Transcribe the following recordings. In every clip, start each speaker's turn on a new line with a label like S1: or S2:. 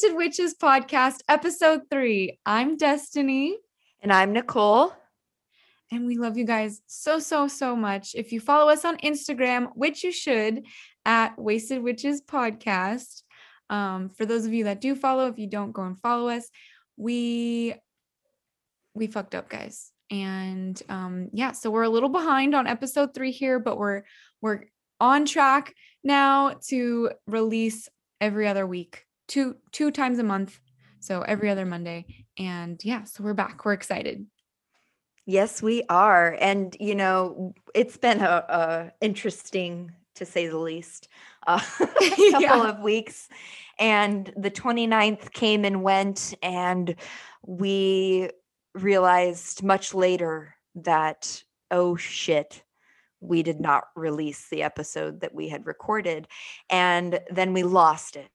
S1: Welcome to the Wasted Witches podcast, episode three. I'm Destiny.
S2: And I'm Nicole.
S1: And we love you guys so, so, so much. If you follow us on Instagram, which you should, at Wasted Witches Podcast. Um, for those of you that do follow, if you don't go and follow us, we we fucked up, guys. And um, yeah, so we're a little behind on episode three here, but we're we're on track now to release every other week, two two times a month. So every other Monday. And yeah, so we're back. We're excited.
S2: Yes, we are. And you know, it's been a, a interesting to say the least uh, couple yeah. of weeks and the 29th came and went and we realized much later that oh shit we did not release the episode that we had recorded and then we lost it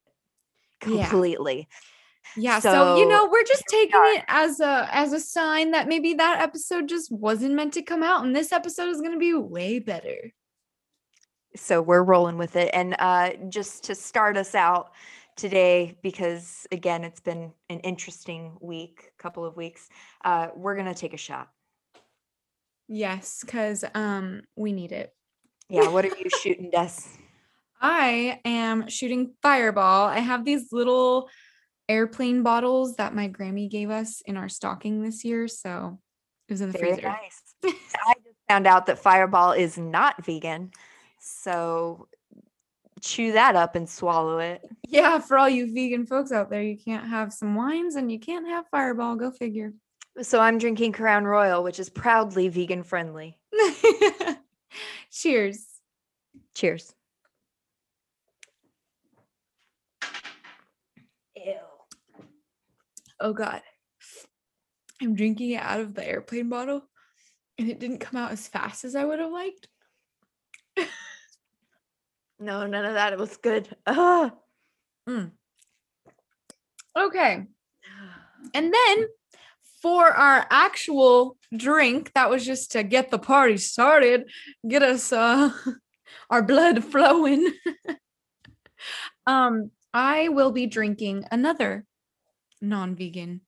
S2: completely
S1: yeah. yeah so, so, you know we're just taking it as a as a sign that maybe that episode just wasn't meant to come out and this episode is going to be way better
S2: so we're rolling with it and uh just to start us out today because again it's been an interesting week couple of weeks uh we're going to take a shot
S1: Yes, because um we need it.
S2: Yeah, what are you shooting, Des?
S1: I am shooting fireball. I have these little airplane bottles that my Grammy gave us in our stocking this year. So it was in the Very freezer. Nice.
S2: I just found out that fireball is not vegan. So chew that up and swallow it.
S1: Yeah, for all you vegan folks out there, you can't have some wines and you can't have fireball. Go figure.
S2: So I'm drinking Crown Royal, which is proudly vegan friendly.
S1: Cheers.
S2: Cheers.
S1: Oh God. I'm drinking it out of the airplane bottle and it didn't come out as fast as I would have liked.
S2: no, none of that. It was good. Ah.
S1: Mm. Okay. And then for our actual drink that was just to get the party started get us uh our blood flowing um i will be drinking another non-vegan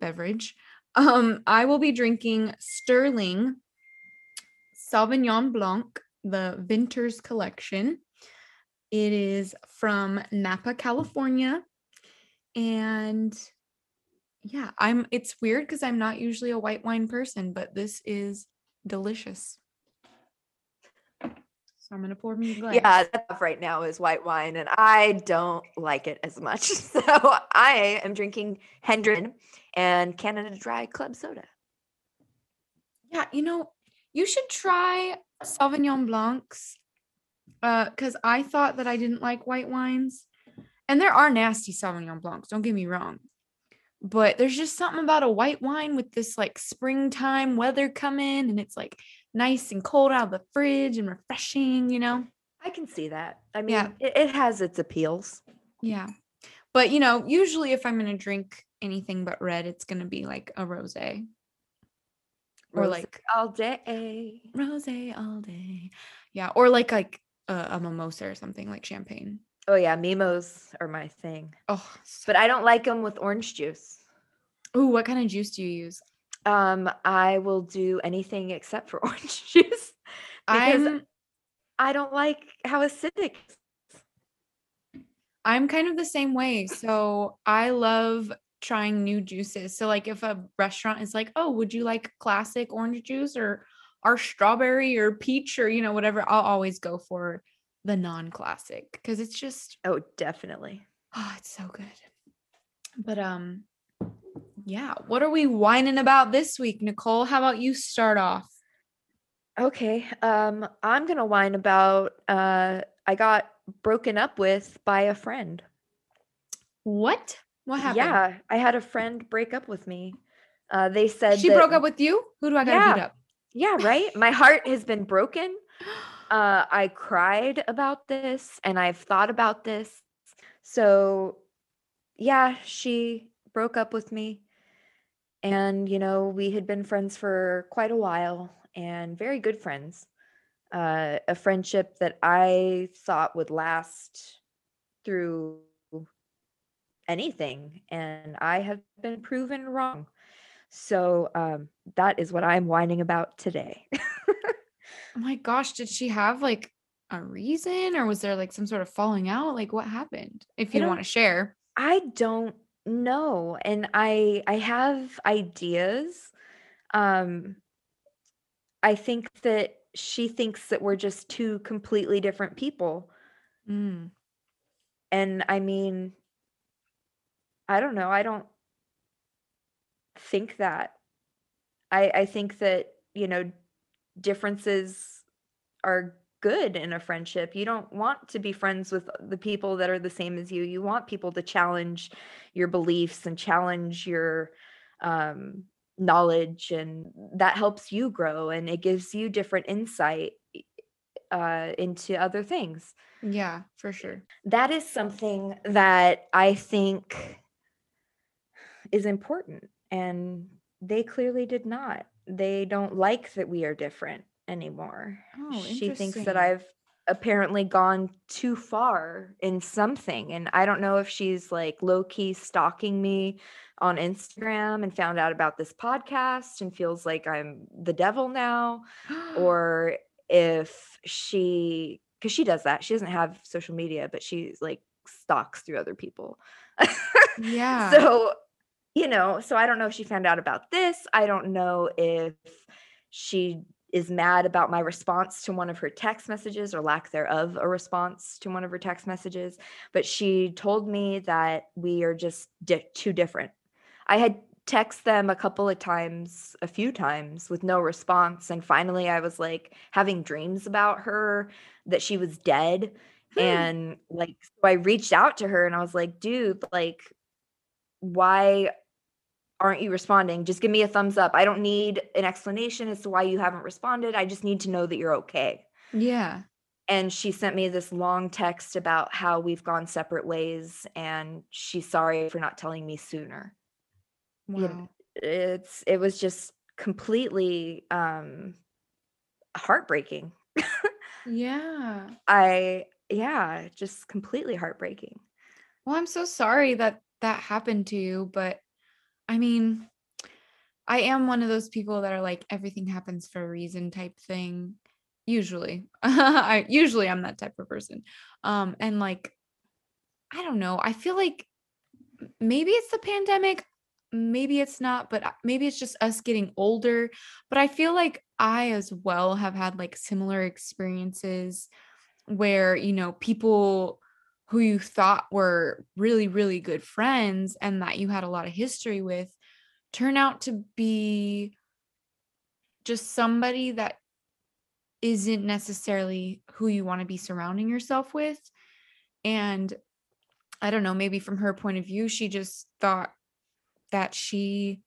S1: beverage. Um i will be drinking sterling sauvignon blanc the Vintner's collection. It is from napa california. And yeah, I'm it's weird because I'm not usually a white wine person, but this is delicious. So I'm gonna pour me a glass.
S2: Yeah, right now is white wine, and I don't like it as much. So I am drinking Hendrick's and Canada Dry Club Soda.
S1: Yeah, you know, you should try Sauvignon Blancs. Uh, because I thought that I didn't like white wines. And there are nasty Sauvignon Blancs, don't get me wrong but there's just something about a white wine with this like springtime weather coming and it's like nice and cold out of the fridge and refreshing, you know?
S2: I can see that. I mean, yeah. it, it has its appeals.
S1: Yeah. But, you know, usually if I'm going to drink anything but red, it's going to be like a rose.
S2: Or like all day.
S1: Rose all day. Yeah. Or like like a, a mimosa or something like champagne.
S2: Oh yeah, mimos are my thing.
S1: Oh,
S2: but I don't like them with orange juice.
S1: Oh, what kind of juice do you use?
S2: Um, I will do anything except for orange juice because I'm, I don't like how acidic.
S1: I'm kind of the same way. So I love trying new juices. So like if a restaurant is like, "Oh, would you like classic orange juice or our strawberry or peach or you know whatever," I'll always go for the non-classic because it's just
S2: oh definitely
S1: oh it's so good but um yeah what are we whining about this week nicole? How about you start off?
S2: Okay um i'm gonna whine about uh i got broken up with by a friend.
S1: What? What happened?
S2: Yeah i had a friend break up with me. Uh they said
S1: she
S2: that,
S1: broke up with you? Who do i gotta
S2: yeah,
S1: beat up?
S2: Yeah right? My heart has been broken. Uh, I cried about this and I've thought about this. So, yeah, she broke up with me. And, you know, we had been friends for quite a while and very good friends. Uh, a friendship that I thought would last through anything and I have been proven wrong. So um, that is what I'm whining about today.
S1: oh my gosh, did she have like a reason or was there like some sort of falling out? Like what happened? If you don't want to share.
S2: I don't know and I I have ideas. Um I think that she thinks that we're just two completely different people.
S1: Mm.
S2: And I mean, I don't know. I don't think that. I I think that, you know, differences are good in a friendship. You don't want to be friends with the people that are the same as you. You want people to challenge your beliefs and challenge your um knowledge and that helps you grow and it gives you different insight uh, into other things.
S1: Yeah, for sure.
S2: That is something that I think is important. And they clearly did not. They don't like that we are different anymore.
S1: Oh,
S2: she thinks that I've apparently gone too far in something. And I don't know if she's like low key stalking me on Instagram and found out about this podcast and feels like I'm the devil now, or if she, because she does that. She doesn't have social media, but she's like stalks through other people.
S1: yeah.
S2: So, you know, so I don't know if she found out about this. I don't know if she is mad about my response to one of her text messages or lack thereof a response to one of her text messages but she told me that we are just di- too different I had text them a couple of times, a few times with no response. And finally, I was like having dreams about her that she was dead. Hmm. And like, so I reached out to her and I was like, dude, like, why aren't you responding? Just give me a thumbs up. I don't need an explanation as to why you haven't responded. I just need to know that you're okay.
S1: Yeah.
S2: And she sent me this long text about how we've gone separate ways and she's sorry for not telling me sooner.
S1: Wow. You know,
S2: it's it was just completely um heartbreaking.
S1: yeah.
S2: I yeah, just completely heartbreaking.
S1: Well, I'm so sorry that that happened to you, but I mean, I am one of those people that are like everything happens for a reason type thing. Usually. I usually I'm that type of person. Um and like I don't know. I feel like maybe it's the pandemic maybe it's not, but maybe it's just us getting older. But I feel like I as well have had like similar experiences where, you know, people who you thought were really, really good friends and that you had a lot of history with turn out to be just somebody that isn't necessarily who you want to be surrounding yourself with. And I don't know, maybe from her point of view, she just thought that she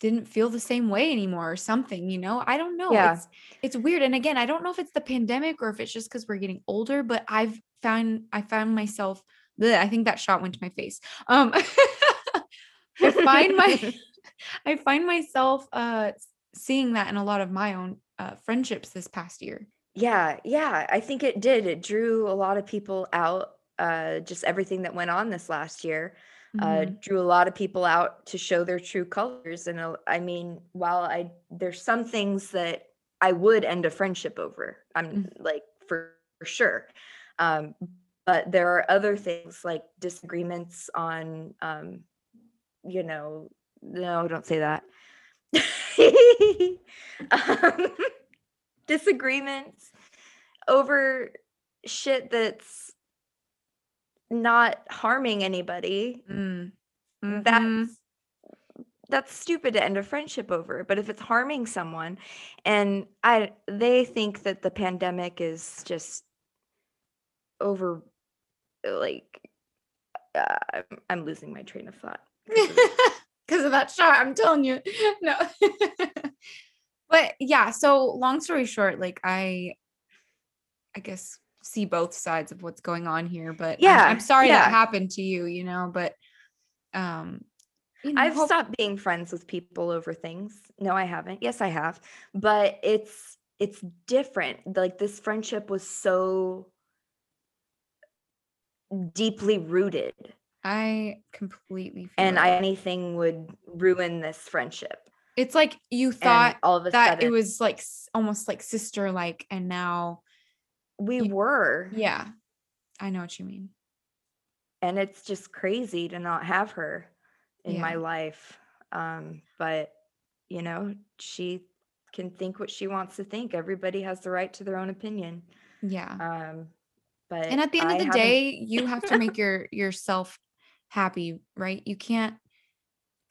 S1: didn't feel the same way anymore or something, you know? I don't know.
S2: Yeah.
S1: It's it's weird. And again, I don't know if it's the pandemic or if it's just because we're getting older, but I've found I found myself bleh, I think that shot went to my face. Um I find my I find myself uh seeing that in a lot of my own uh friendships this past year.
S2: Yeah, yeah. I think it did. It drew a lot of people out, uh, just everything that went on this last year uh, mm-hmm. drew a lot of people out to show their true colors. And uh, I mean, while I there's some things that I would end a friendship over, I'm mm-hmm. like for, for sure. Um, but there are other things like disagreements on, um, you know, no, don't say that. um, disagreements over shit that's not harming anybody,
S1: mm. mm-hmm.
S2: that's that's stupid to end a friendship over. But if it's harming someone, and I they think that the pandemic is just over, like uh, I'm, I'm losing my train of thought
S1: because of that shot. I'm telling you, no. but yeah, so long story short, like I, I guess see both sides of what's going on here but
S2: yeah
S1: i'm, I'm sorry
S2: yeah.
S1: that happened to you you know but um
S2: you know, I've hope- stopped being friends with people over things. No, I haven't. Yes, I have. But it's it's different. Like this friendship was so deeply rooted.
S1: I completely feel
S2: and. I, anything would ruin this friendship.
S1: it's like you
S2: And
S1: thought
S2: all of a
S1: that
S2: sudden
S1: it was like almost like sister like and now
S2: we were.
S1: yeah. I know what you mean.
S2: and it's just crazy to not have her in
S1: Yeah.
S2: my life um but you know she can think what she wants to think everybody has the right to their own opinion
S1: Yeah.
S2: um but
S1: and at the end
S2: I
S1: of the
S2: haven't-
S1: day you have to make your yourself happy right you can't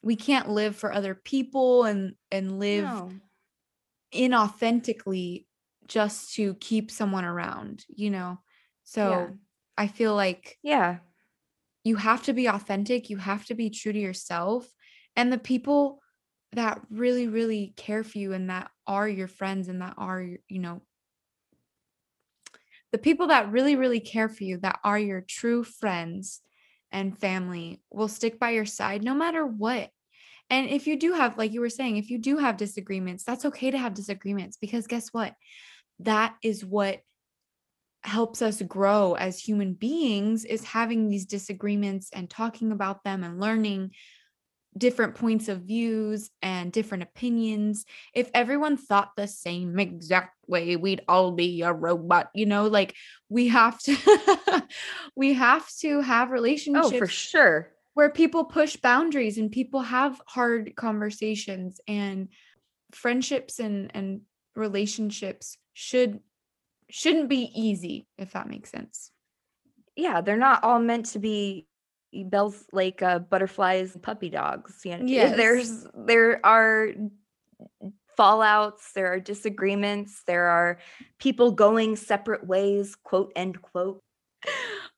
S1: we can't live for other people and and live
S2: No.
S1: inauthentically just to keep someone around you know? So
S2: Yeah.
S1: i feel like
S2: yeah.
S1: you have to be authentic you have to be true to yourself and the people that really really care for you and that are your friends and that are you know the people that really really care for you that are your true friends and family will stick by your side no matter what. And if you do have like you were saying if you do have disagreements that's okay to have disagreements because guess what that is what helps us grow as human beings is having these disagreements and talking about them and learning different points of views and different opinions. If everyone thought the same exact way we'd all be a robot you know like we have to we have to have relationships
S2: oh for sure.
S1: where people push boundaries and people have hard conversations and friendships and and relationships should shouldn't be easy if that makes sense.
S2: Yeah they're not all meant to be bells like uh, butterflies and puppy dogs you know
S1: Yes.
S2: there's there are fallouts there are disagreements there are people going separate ways quote end quote.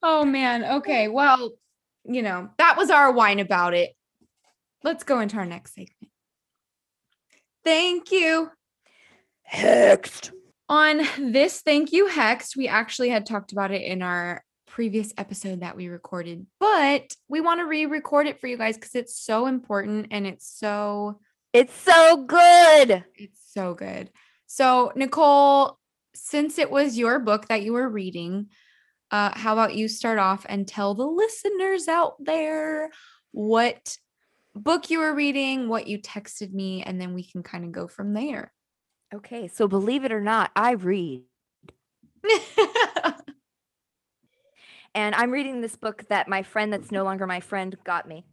S1: Oh man okay well you know that was our whine about it. Let's go into our next segment. Thank you
S2: Hexed.
S1: on this thank you hex we actually had talked about it in our previous episode that we recorded but we want to re-record it for you guys because it's so important and it's so
S2: It's so good.
S1: it's so good so nicole since it was your book that you were reading uh how about you start off and tell the listeners out there what book you were reading what you texted me and then we can kind of go from there
S2: Okay, so believe it or not, I read. And I'm reading this book that my friend that's no longer my friend got me.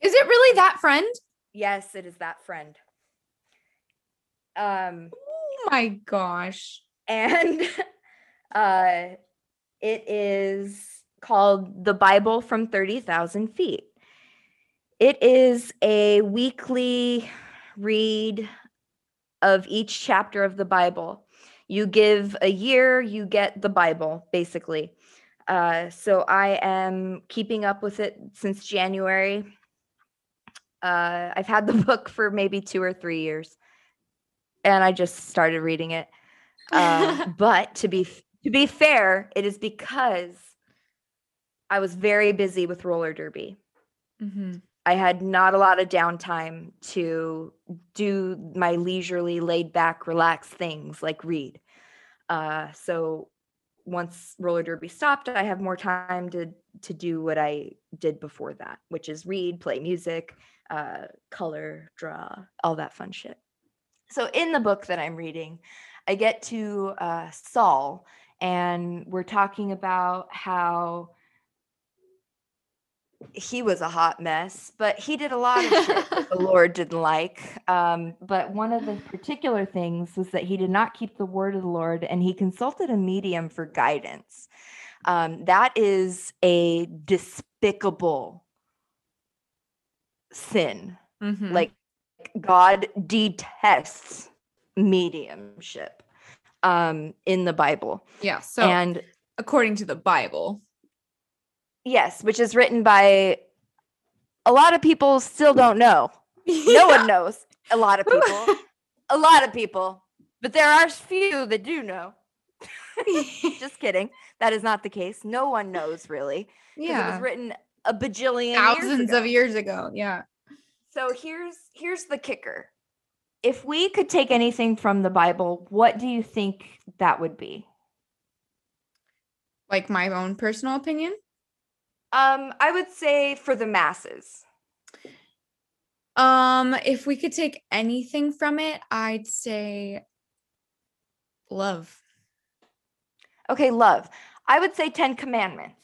S1: Is it really that friend?
S2: Yes, it is that friend. Um
S1: Oh my gosh.
S2: and uh it is called The Bible from 30,000 Feet. It is a weekly read of each chapter of the Bible. You give a year, you get the Bible, basically. Uh, so I am keeping up with it since January. Uh, I've had the book for maybe two or three years, and I just started reading it. Uh, but to be to be fair, it is because I was very busy with roller derby.
S1: Mhm.
S2: I had not a lot of downtime to do my leisurely, laid back, relaxed things like read. Uh, so once roller derby stopped, I have more time to to do what I did before that, which is read, play music, uh, color, draw, all that fun shit. So in the book that I'm reading, I get to uh, Saul, and we're talking about how he was a hot mess, but he did a lot of shit that the Lord didn't like. Um, but one of the particular things was that he did not keep the word of the Lord and he consulted a medium for guidance. Um, that is a despicable sin.
S1: Mhm.
S2: Like, God detests mediumship um, in the Bible.
S1: yeah. So
S2: and
S1: according to the Bible.
S2: Yes, which is written by a lot of people still don't know. No one knows. A lot of people. a lot of people. But there are few that do know. Just kidding. That is not the case. No one knows really. Yeah. It was written a bajillion
S1: Thousands
S2: years
S1: of years ago. Yeah.
S2: So here's here's the kicker. If we could take anything from the Bible, what do you think that would be?
S1: Like my own personal opinion.
S2: Um, I would say for the masses.
S1: Um, if we could take anything from it, I'd say love.
S2: Okay, love. I would say 10 commandments.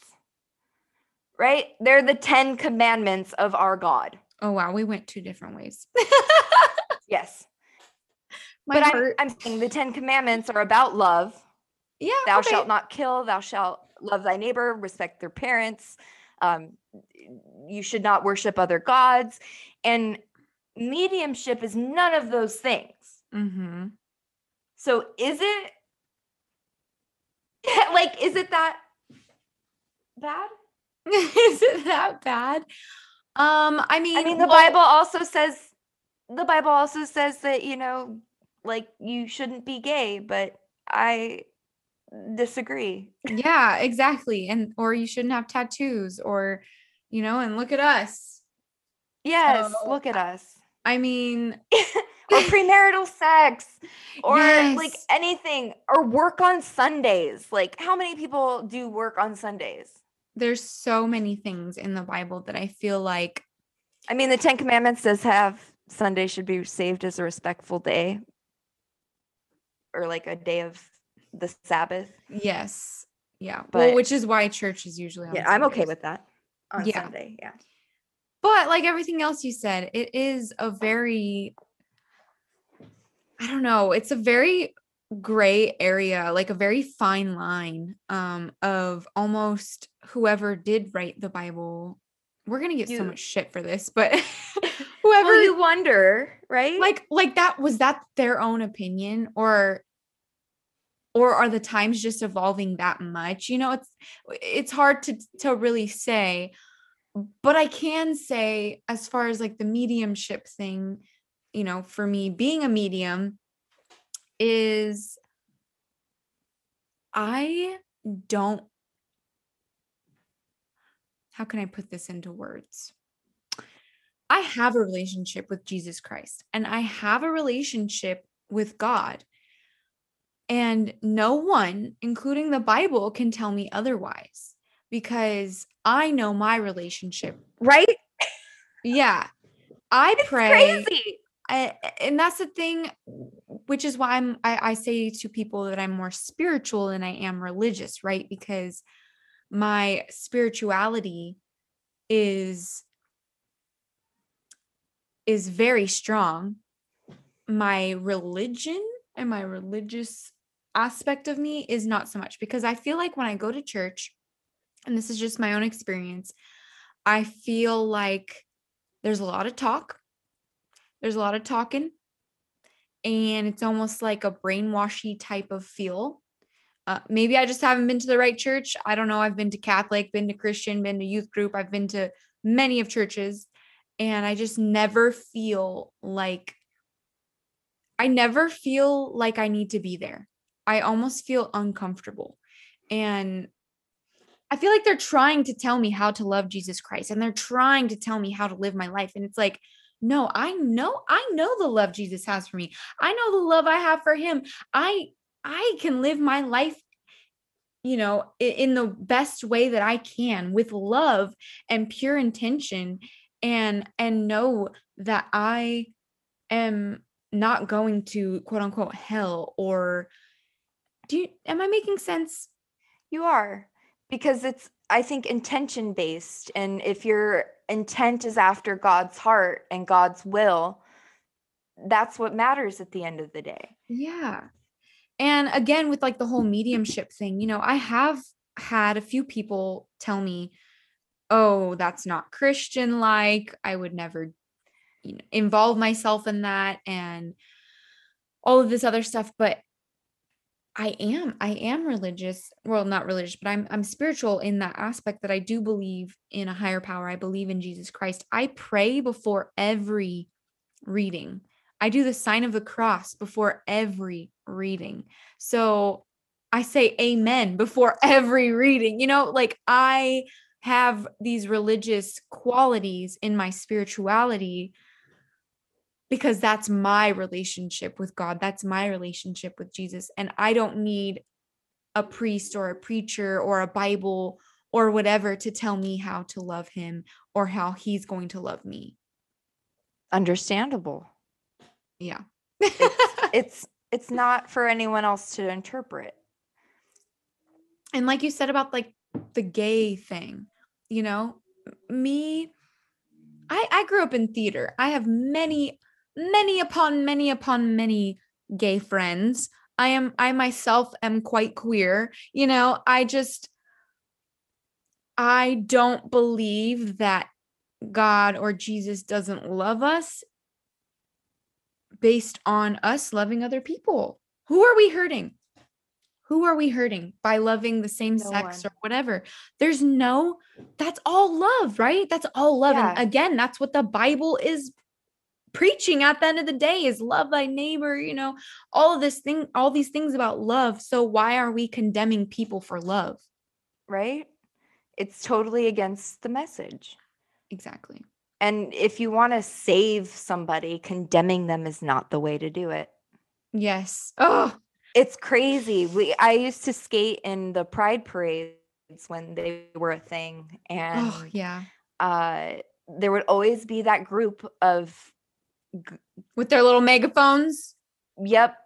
S2: Right? They're the 10 commandments of our God.
S1: Oh wow, we went two different ways.
S2: yes. My but I'm, I'm, saying the 10 commandments are about love.
S1: Yeah.
S2: Thou okay. shalt not kill, thou shalt love thy neighbor, respect their parents. Um, you should not worship other gods. And mediumship is none of those things.
S1: Mm-hmm.
S2: So is it like, is it that bad?
S1: is it that bad? Um, I mean,
S2: I mean, the well, Bible also says the Bible also says that you know, like you shouldn't be gay, but I disagree.
S1: Yeah, exactly. And or you shouldn't have tattoos, or you know, and look at us.
S2: Yes, so, look at us.
S1: I mean,
S2: or premarital sex or yes. like anything or work on Sundays. Like how many people do work on Sundays?
S1: There's so many things in the Bible that I feel like
S2: I mean the 10 commandments does have Sunday should be saved as a respectful day or like a day of the Sabbath.
S1: Yes. Yeah. But well, which is why church is usually
S2: Yeah, I'm okay with that on yeah. Sunday. Yeah.
S1: But like everything else you said, it is a very I don't know, it's a very gray area, like a very fine line um of almost whoever did write the Bible. We're going to get you, so much shit for this, but whoever
S2: well, you wonder, right?
S1: Like like that was that their own opinion or or are the times just evolving that much? You know, it's it's hard to to really say, but I can say as far as like the mediumship thing, you know, for me being a medium is I don't how can I put this into words? I have a relationship with Jesus Christ and I have a relationship with God. And no one, including the Bible, can tell me otherwise because I know my relationship.
S2: Right?
S1: Yeah. I it's pray. Crazy. I, and that's the thing, which is why I'm I, I say to people that I'm more spiritual than I am religious, right? Because my spirituality is is very strong. My religion and my religious aspect of me is not so much because I feel like when I go to church, and this is just my own experience, I feel like there's a lot of talk there's a lot of talking, and it's almost like a brainwashy type of feel. Uh, maybe I just haven't been to the right church. I don't know. I've been to Catholic, been to Christian, been to youth group. I've been to many of churches, and I just never feel like I never feel like I need to be there. I almost feel uncomfortable. And I feel like they're trying to tell me how to love Jesus Christ and they're trying to tell me how to live my life. And it's like, no, I know, I know the love Jesus has for me. I know the love I have for him. I I can live my life you know in the best way that I can with love and pure intention and and know that I am not going to quote unquote hell or do you am I making sense?
S2: You are because it's I think intention based and if your intent is after God's heart and God's will, that's what matters at the end of the day.
S1: Yeah. And again with like the whole mediumship thing, you know, I have had a few people tell me, "Oh, that's not Christian like. I would never you know, involve myself in that and all of this other stuff." But I am I am religious. Well, not religious, but I'm I'm spiritual in that aspect that I do believe in a higher power. I believe in Jesus Christ. I pray before every reading. I do the sign of the cross before every reading. So I say amen before every reading. You know, like I have these religious qualities in my spirituality because that's my relationship with God. That's my relationship with Jesus. And I don't need a priest or a preacher or a Bible or whatever to tell me how to love him or how he's going to love me.
S2: Understandable.
S1: Yeah.
S2: it's, it's it's not for anyone else to interpret.
S1: And like you said about like the gay thing, you know, me I I grew up in theater. I have many many upon many upon many gay friends. I am I myself am quite queer. You know, I just I don't believe that God or Jesus doesn't love us based on us loving other people. Who are we hurting? Who are we hurting by loving the same no sex one. or whatever? There's no, that's all love, right? That's all love. Yeah. And again, that's what the Bible is preaching at the end of the day is love thy neighbor, you know, all of this thing, all these things about love. So why are we condemning people for love?
S2: Right? It's totally against the message.
S1: Exactly.
S2: And if you want to save somebody, condemning them is not the way to do it.
S1: Yes. Oh,
S2: it's crazy. We I used to skate in the pride parades when they were a thing and oh,
S1: yeah.
S2: Uh there would always be that group of
S1: with their little megaphones.
S2: Yep,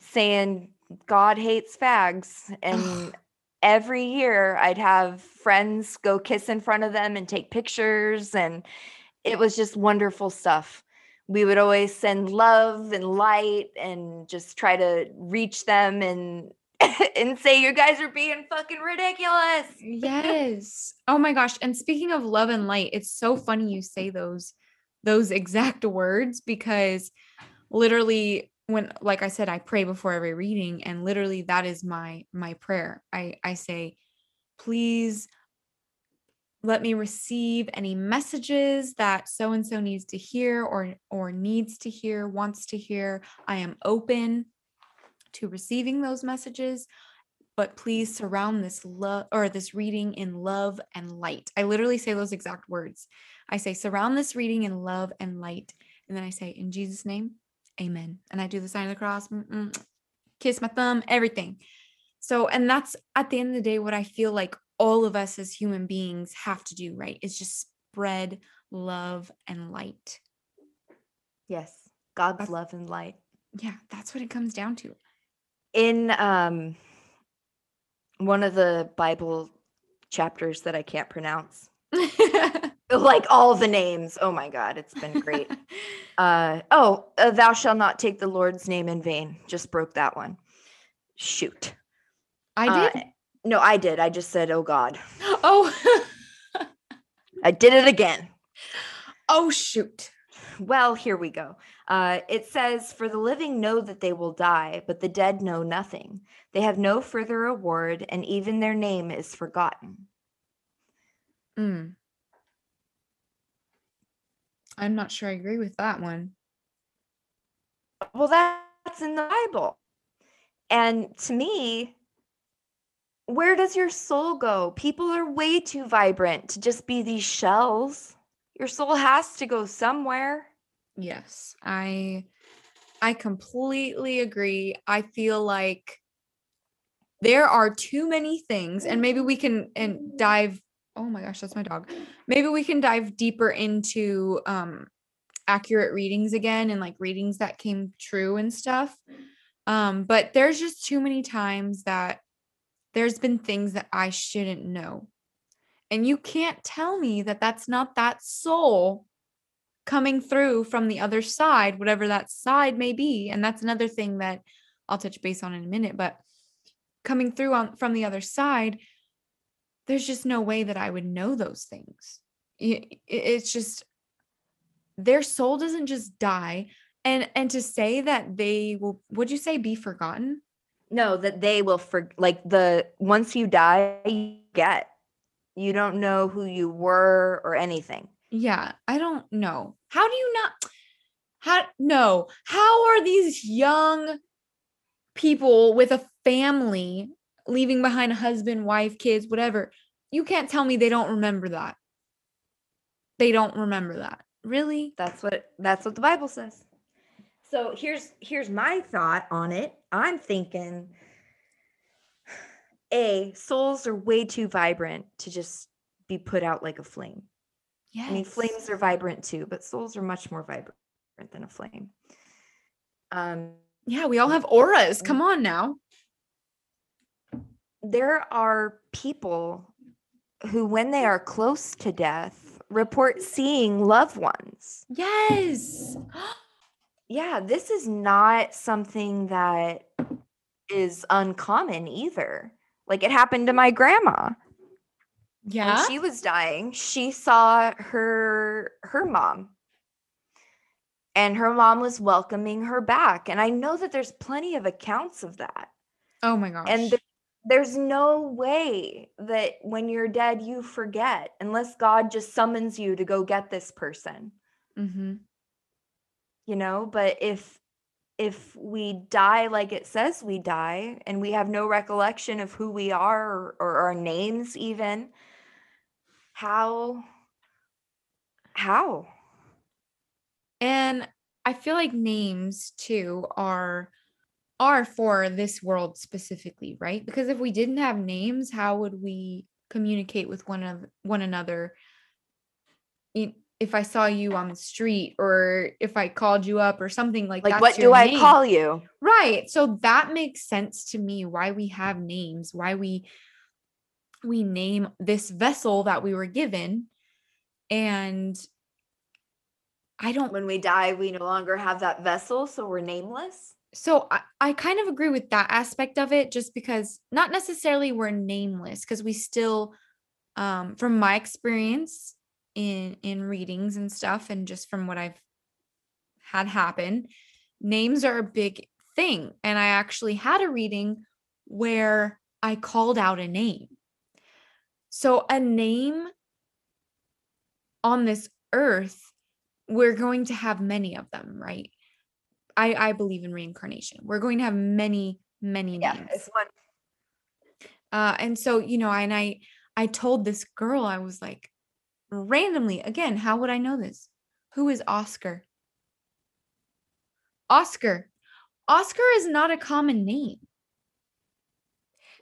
S2: saying God hates fags and every year I'd have friends go kiss in front of them and take pictures and it was just wonderful stuff. We would always send love and light and just try to reach them and and say you guys are being fucking ridiculous.
S1: yes. Oh my gosh. And speaking of love and light, it's so funny you say those those exact words because literally when like I said I pray before every reading and literally that is my my prayer. I I say please let me receive any messages that so and so needs to hear or or needs to hear wants to hear. I am open to receiving those messages but please surround this love or this reading in love and light. I literally say those exact words i say surround this reading in love and light and then i say in jesus name amen and i do the sign of the cross kiss my thumb everything so and that's at the end of the day what i feel like all of us as human beings have to do, right? Is just spread love and light.
S2: Yes, God's that's, love and light.
S1: Yeah, that's what it comes down to.
S2: In um one of the Bible chapters that I can't pronounce. like all the names. Oh my god, it's been great. uh oh, uh, thou shalt not take the Lord's name in vain. Just broke that one. Shoot.
S1: I did. Uh,
S2: no, I did. I just said, "Oh God."
S1: Oh.
S2: I did it again.
S1: Oh shoot.
S2: Well, here we go. Uh, it says, For the living know that they will die, but the dead know nothing. They have no further reward, and even their name is forgotten.
S1: Mm. I'm not sure I agree with that one.
S2: Well, that's in the Bible. And to me, where does your soul go? People are way too vibrant to just be these shells. Your soul has to go somewhere.
S1: Yes, I I completely agree. I feel like there are too many things and mm-hmm. maybe we can and dive oh my gosh, that's my dog. Maybe we can dive deeper into um accurate readings again and like readings that came true and stuff. Um but there's just too many times that there's been things that I shouldn't know. And you can't tell me that that's not that soul coming through from the other side, whatever that side may be. And that's another thing that I'll touch base on in a minute, but coming through on from the other side, there's just no way that I would know those things. It's just their soul doesn't just die and and to say that they will would you say be forgotten
S2: no, that they will for like the once you die, you get. You don't know who you were or anything.
S1: Yeah, I don't know. How do you not how no, how are these young people with a family leaving behind a husband, wife, kids, whatever? You can't tell me they don't remember that. They don't remember that. Really?
S2: That's what that's what the Bible says. So here's here's my thought on it. I'm thinking A, souls are way too vibrant to just be put out like a flame.
S1: Yes.
S2: I mean, flames are vibrant too, but souls are much more vibrant than a flame. Um,
S1: yeah, we all have auras. Come on now.
S2: There are people who, when they are close to death, report seeing loved ones.
S1: Yes.
S2: Yeah, this is not something that is uncommon either. Like it happened to my grandma.
S1: Yeah.
S2: When she was dying, she saw her her mom. And her mom was welcoming her back. And I know that there's plenty of accounts of that.
S1: oh my gosh.
S2: And there's no way that when you're dead you forget unless God just summons you to go get this person.
S1: mm-hmm.
S2: you know but if if we die like it says we die and we have no recollection of who we are or, or our names even how how
S1: And I feel like names too are are for this world specifically, right? Because if we didn't have names, how would we communicate with one of one another? If I saw you on the street or if I called you up or something like that?
S2: like
S1: that's
S2: what do i call you
S1: Right. So that makes sense to me why we have names, why we we name this vessel that we were given. And I don't
S2: when we die we no longer have that vessel so we're nameless
S1: so I, I kind of agree with that aspect of it just because not necessarily we're nameless because we still um from my experience in in readings and stuff and just from what I've had happen names are a big thing. And I actually had a reading where I called out a name. So a name on this earth we're going to have many of them right I, I believe in reincarnation. We're going to have many, many names.
S2: it's one
S1: Uh, and so, you know, and I I told this girl, I was like, randomly, again, how would I know this? Who is Oscar? Oscar. Oscar is not a common name.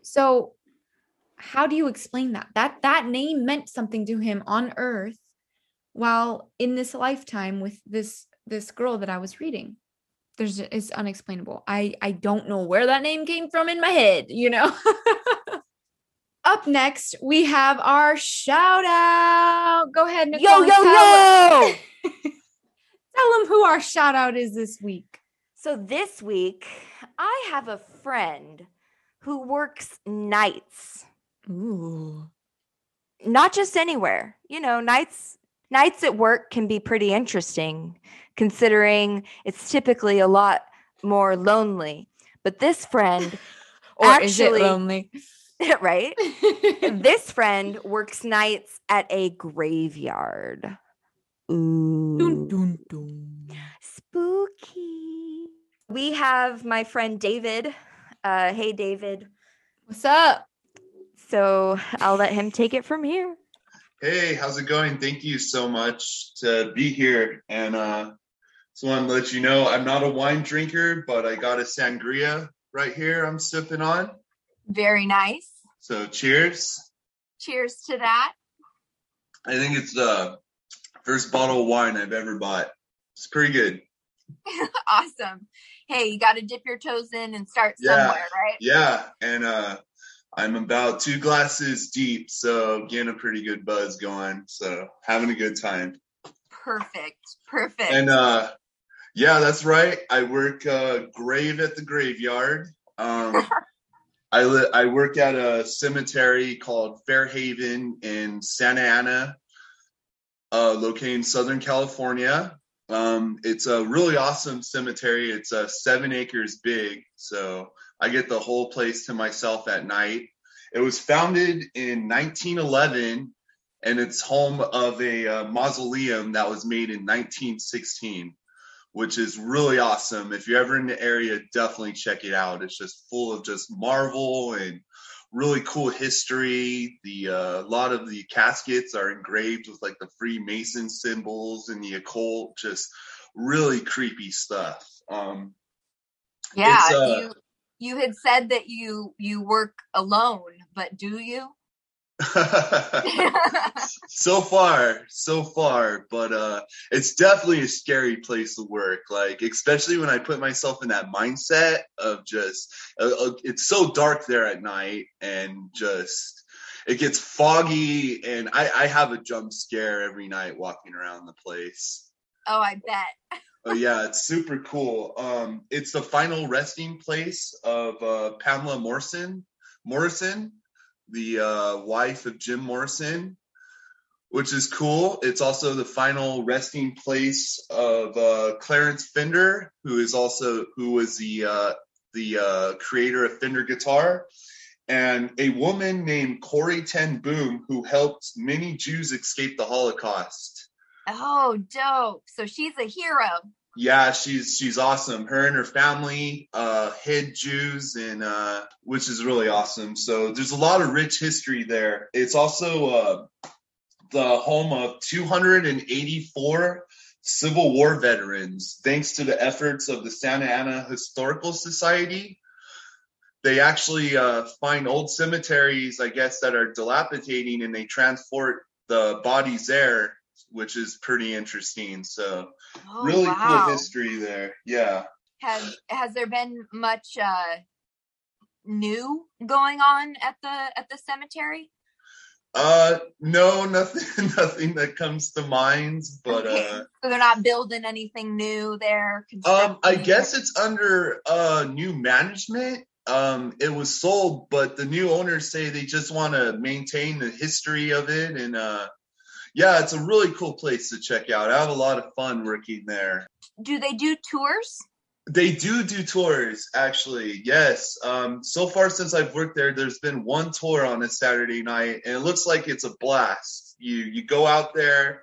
S1: So how do you explain that? That that name meant something to him on earth while in this lifetime with this this girl that I was reading there's it's unexplainable. I I don't know where that name came from in my head, you know. Up next, we have our shout out. Go ahead, Nicole.
S2: yo yo
S1: tell,
S2: yo
S1: Tell them who our shout out is this week.
S2: so this week i have a friend who works nights
S1: Ooh.
S2: not just anywhere. You know, nights nights at work can be pretty interesting considering it's typically a lot more lonely. But this friend,
S1: Or is it
S2: Actually-
S1: lonely?
S2: right? this friend works nights at a graveyard. Ooh.
S1: Dun, dun, dun.
S2: Spooky. We have my friend David. Uh, hey, David.
S1: What's up?
S2: So I'll let him take it from here.
S3: Hey, how's it going? Thank you so much to be here. And uh just want to let you know I'm not a wine drinker, but I got a sangria right here I'm sipping on.
S2: Very nice.
S3: So cheers.
S2: Cheers to that.
S3: I think it's the first bottle of wine I've ever bought. It's pretty good.
S2: awesome. Hey, you got to dip your toes in and start
S3: Yeah.
S2: somewhere, right?
S3: Yeah, and uh I'm about two glasses deep, so getting a pretty good buzz going. So having a good time.
S2: Perfect. Perfect.
S3: And uh yeah, that's right. I work uh grave at the graveyard. Um I li- I work at a cemetery called Fairhaven in Santa Ana, uh located in Southern California. Um it's a really awesome cemetery. It's uh 7 acres big, so I get the whole place to myself at night. It was founded in 1911 and it's home of a uh, mausoleum that was made in 1916, which is really awesome. If you're ever in the area, definitely check it out. It's just full of just marvel and really cool history. The uh, a lot of the caskets are engraved with like the Freemason symbols and the occult, just really creepy stuff. Um,
S2: yeah,
S3: uh,
S2: you you had said that you you work alone. but do you?
S3: so far, so far, but uh it's definitely a scary place to work. Like especially when I put myself in that mindset of just uh, uh, it's so dark there at night and just it gets foggy and I I have a jump scare every night walking around the place.
S2: Oh, I bet.
S3: oh yeah, it's super cool. Um it's the final resting place of uh Pamela Morrison. Morrison the uh, wife of Jim Morrison, which is cool. It's also the final resting place of uh, Clarence Fender, who is also who was the uh, the uh, creator of Fender guitar, and a woman named Corrie ten Boom, who helped many Jews escape the Holocaust.
S2: Oh, dope! So she's a hero
S3: yeah, she's she's awesome. Her and her family uh, hid Jews, and uh, which is really awesome. So there's a lot of rich history there. It's also uh, the home of 284 Civil War veterans, thanks to the efforts of the Santa Ana Historical Society. They actually uh, find old cemeteries, I guess, that are dilapidating, and they transport the bodies there which is pretty interesting. So oh, really wow. cool history there. Yeah.
S2: Has has there been much uh new going on at the at the cemetery?
S3: Uh no, nothing nothing that comes to mind, but okay. uh
S2: so they're not building anything new there.
S3: Um I guess it's under uh new management. Um it was sold, but the new owners say they just want to maintain the history of it and uh yeah, it's a really cool place to check out. I have a lot of fun working there.
S2: Do they do tours?
S3: They do do tours, actually. Yes. Um, so far since I've worked there, there's been one tour on a Saturday night, and it looks like it's a blast. You you go out there,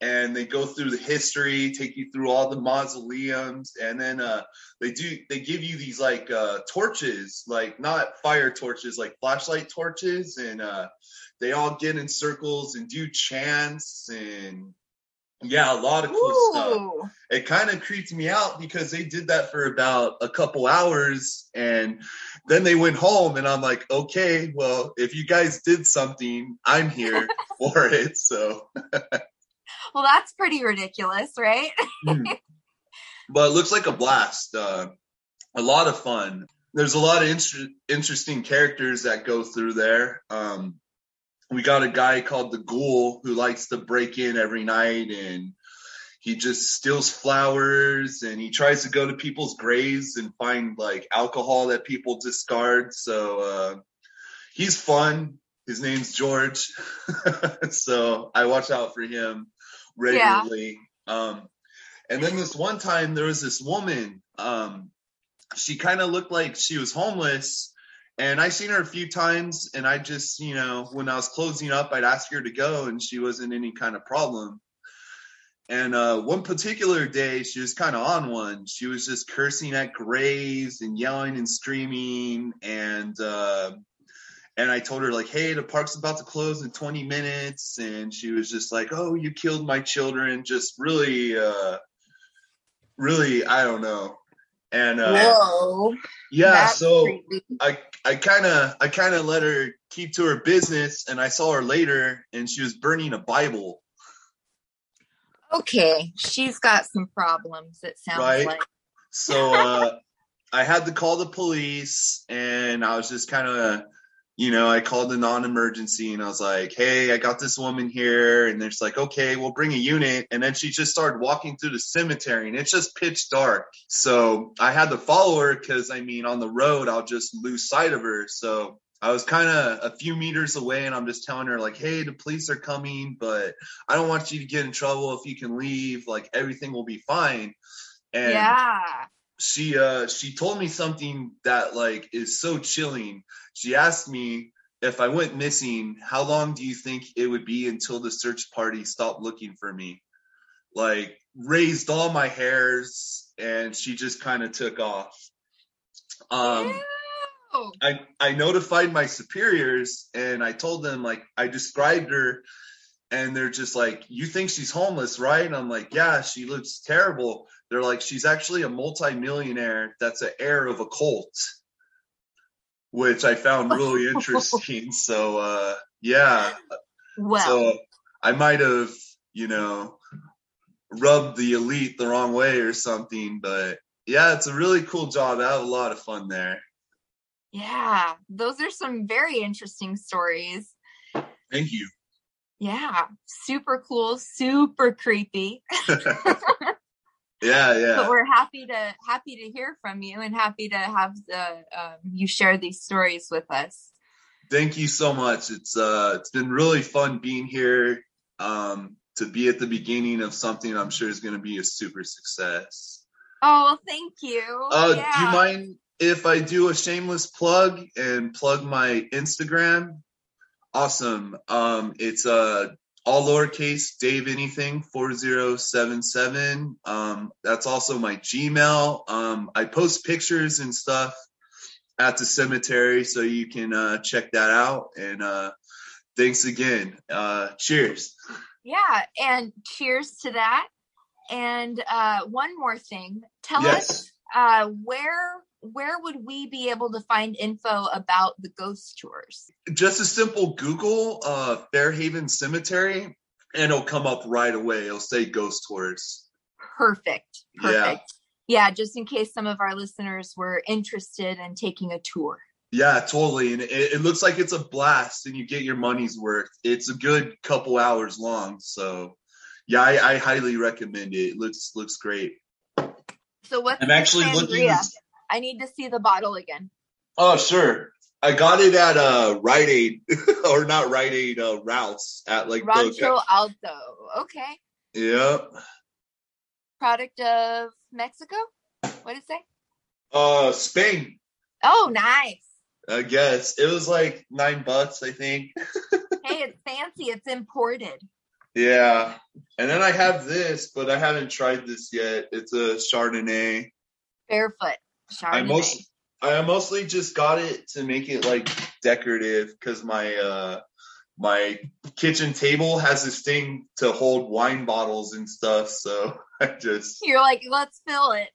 S3: and they go through the history, take you through all the mausoleums, and then uh, they do they give you these like uh, torches, like not fire torches, like flashlight torches, and uh, they all get in circles and do chants and yeah, a lot of cool Ooh. stuff. It kind of creeped me out because they did that for about a couple hours and then they went home and I'm like, okay, well, if you guys did something, I'm here for it. So
S2: Well, that's pretty ridiculous, right? mm.
S3: But it looks like a blast. Uh, a lot of fun. There's a lot of inter- interesting characters that go through there. Um, we got a guy called the Ghoul who likes to break in every night and he just steals flowers and he tries to go to people's graves and find like alcohol that people discard. So uh, he's fun. His name's George. so I watch out for him regularly. Yeah. Um, and then this one time there was this woman. Um, she kind of looked like she was homeless and I seen her a few times, and I just, you know, when I was closing up, I'd ask her to go, and she wasn't any kind of problem. And uh, one particular day, she was kind of on one. She was just cursing at graves and yelling and screaming, and uh, and I told her like, "Hey, the park's about to close in 20 minutes," and she was just like, "Oh, you killed my children," just really, uh, really, I don't know. And uh,
S2: Whoa,
S3: yeah, so creepy. I I kind of I kind of let her keep to her business, and I saw her later, and she was burning a Bible.
S2: Okay, she's got some problems. It sounds right? like.
S3: So uh, I had to call the police, and I was just kind of you know, I called the non-emergency and I was like, "Hey, I got this woman here," and they're just like, "Okay, we'll bring a unit." And then she just started walking through the cemetery, and it's just pitch dark. So I had to follow her because I mean, on the road, I'll just lose sight of her. So I was kind of a few meters away, and I'm just telling her like, "Hey, the police are coming, but I don't want you to get in trouble. If you can leave, like everything will be fine."
S2: And yeah
S3: she uh she told me something that like is so chilling. She asked me if I went missing, how long do you think it would be until the search party stopped looking for me? Like raised all my hairs and she just kind of took off. Um. I I notified my superiors and I told them like I described her and they're just like, "You think she's homeless, right?" And I'm like, "Yeah, she looks terrible." They're like, "She's actually a multimillionaire that's an heir of a cult." which I found really interesting. so uh, yeah,
S2: Well,
S3: so I might have, you know, rubbed the elite the wrong way or something, but yeah, it's a really cool job. I have a lot of fun there.
S2: yeah, those are some very interesting stories.
S3: Thank you.
S2: Yeah, super cool, super creepy.
S3: Yeah, yeah But
S2: we're happy to happy to hear from you and happy to have the um, you share these stories with us.
S3: Thank you so much. It's uh it's been really fun being here. Um to be at the beginning of something I'm sure is gonna be a super success.
S2: Oh, well, thank you.
S3: Uh
S2: yeah.
S3: do you mind if I do a shameless plug and plug my Instagram? Awesome. Um it's uh all lowercase Dave anything 4077. Um that's also my Gmail. Um I post pictures and stuff at the cemetery so you can uh check that out and uh thanks again. Uh cheers.
S2: Yeah, and cheers to that. And uh, one more thing, tell
S3: Yes.
S2: us uh, where where would we be able to find info about the ghost tours?
S3: Just a simple Google uh Fairhaven Cemetery and it'll come up right away. It'll say ghost tours.
S2: Perfect.
S3: Yeah.
S2: Perfect. Yeah, just in case some of our listeners were interested in taking a tour.
S3: Yeah, totally. And it, it looks like it's a blast and you get your money's worth. It's a good couple hours long. So yeah, I, I highly recommend it. It looks looks great.
S2: So what's
S3: I'm
S2: the
S3: actually looking
S2: sangria? I need to see the bottle again.
S3: Oh sure. I got it at uh Rite Aid or not Rite Aid, uh Ralph's at like the
S2: Rancho Alto. Okay.
S3: Yep.
S2: Product of Mexico? What did it say?
S3: Uh Spain,
S2: Oh, nice.
S3: I guess. It was like nine bucks, I think.
S2: Hey, it's fancy. It's imported.
S3: Yeah. And then I have this, but I haven't tried this yet. It's a Chardonnay.
S2: Barefoot.
S3: I
S2: Chardonnay.
S3: mostly I mostly just got it to make it like decorative because my uh my kitchen table has this thing to hold wine bottles and stuff. So I just
S2: You're like, let's fill it.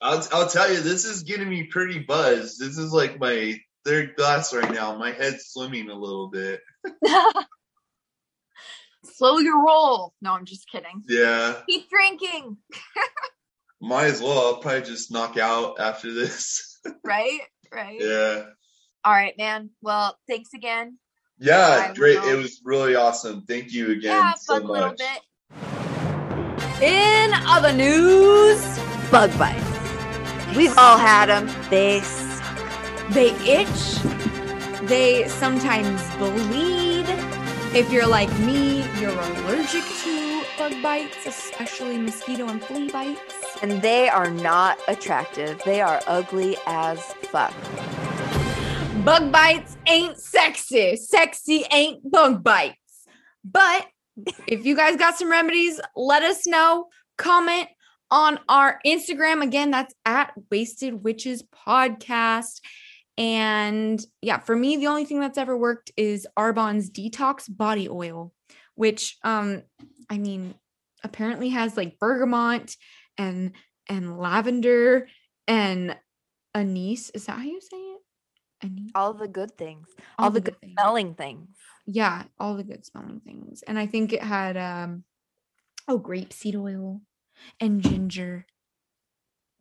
S3: I'll I'll tell you, this is getting me pretty buzzed. This is like my third glass right now. My head's swimming a little bit.
S2: Slow your roll. No, I'm just kidding.
S3: Yeah,
S2: Keep drinking.
S3: might as well. I'll probably just knock out after this.
S2: Right? Right.
S3: yeah.
S2: All right, man. Well, thanks again.
S3: Yeah,
S2: I
S3: great.
S2: will.
S3: It was really awesome. Thank you again
S2: yeah,
S3: so
S2: fun little
S3: much.
S2: bit.
S1: In other news,
S2: Bug bites.
S1: we've all had them. They suck. They itch. They sometimes bleed. If you're like me, you're allergic to bug bites, especially mosquito and flea bites.
S2: And they are not attractive. They are ugly as fuck.
S1: Bug bites ain't sexy. Sexy ain't bug bites. But if you guys got some remedies, let us know. Comment on our Instagram. Again, that's at Wasted Witches Podcast. And yeah, for me, the only thing that's ever worked is Arbonne's detox body oil, which um, I mean, apparently has like bergamot and and lavender and anise. Is that how you say it? Anise.
S2: All the good things. All, the good
S1: things.
S2: smelling things.
S1: Yeah, all the good smelling things. And I think it had um oh grapeseed oil and ginger.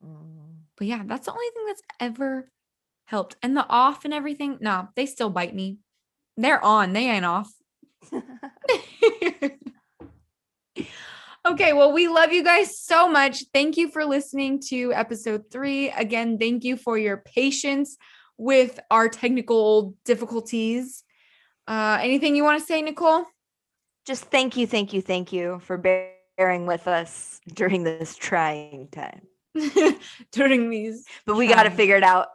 S2: Mm.
S1: But yeah, that's the only thing that's ever helped. And the off and everything, no, they still bite me. They're on, they ain't off. okay, well, we love you guys so much. Thank you for listening to episode three. Again, thank you for your patience with our technical difficulties. Uh, anything you want to say, Nicole?
S2: Just thank you, thank you, thank you for bearing with us during this trying time.
S1: During these
S2: But we got to figure it out.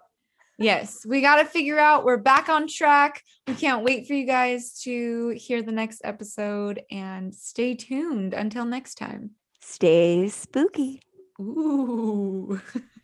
S1: Yes, we got to figure out. We're back on track. We can't wait for you guys to hear the next episode and stay tuned until next time.
S2: Stay spooky.
S1: Ooh.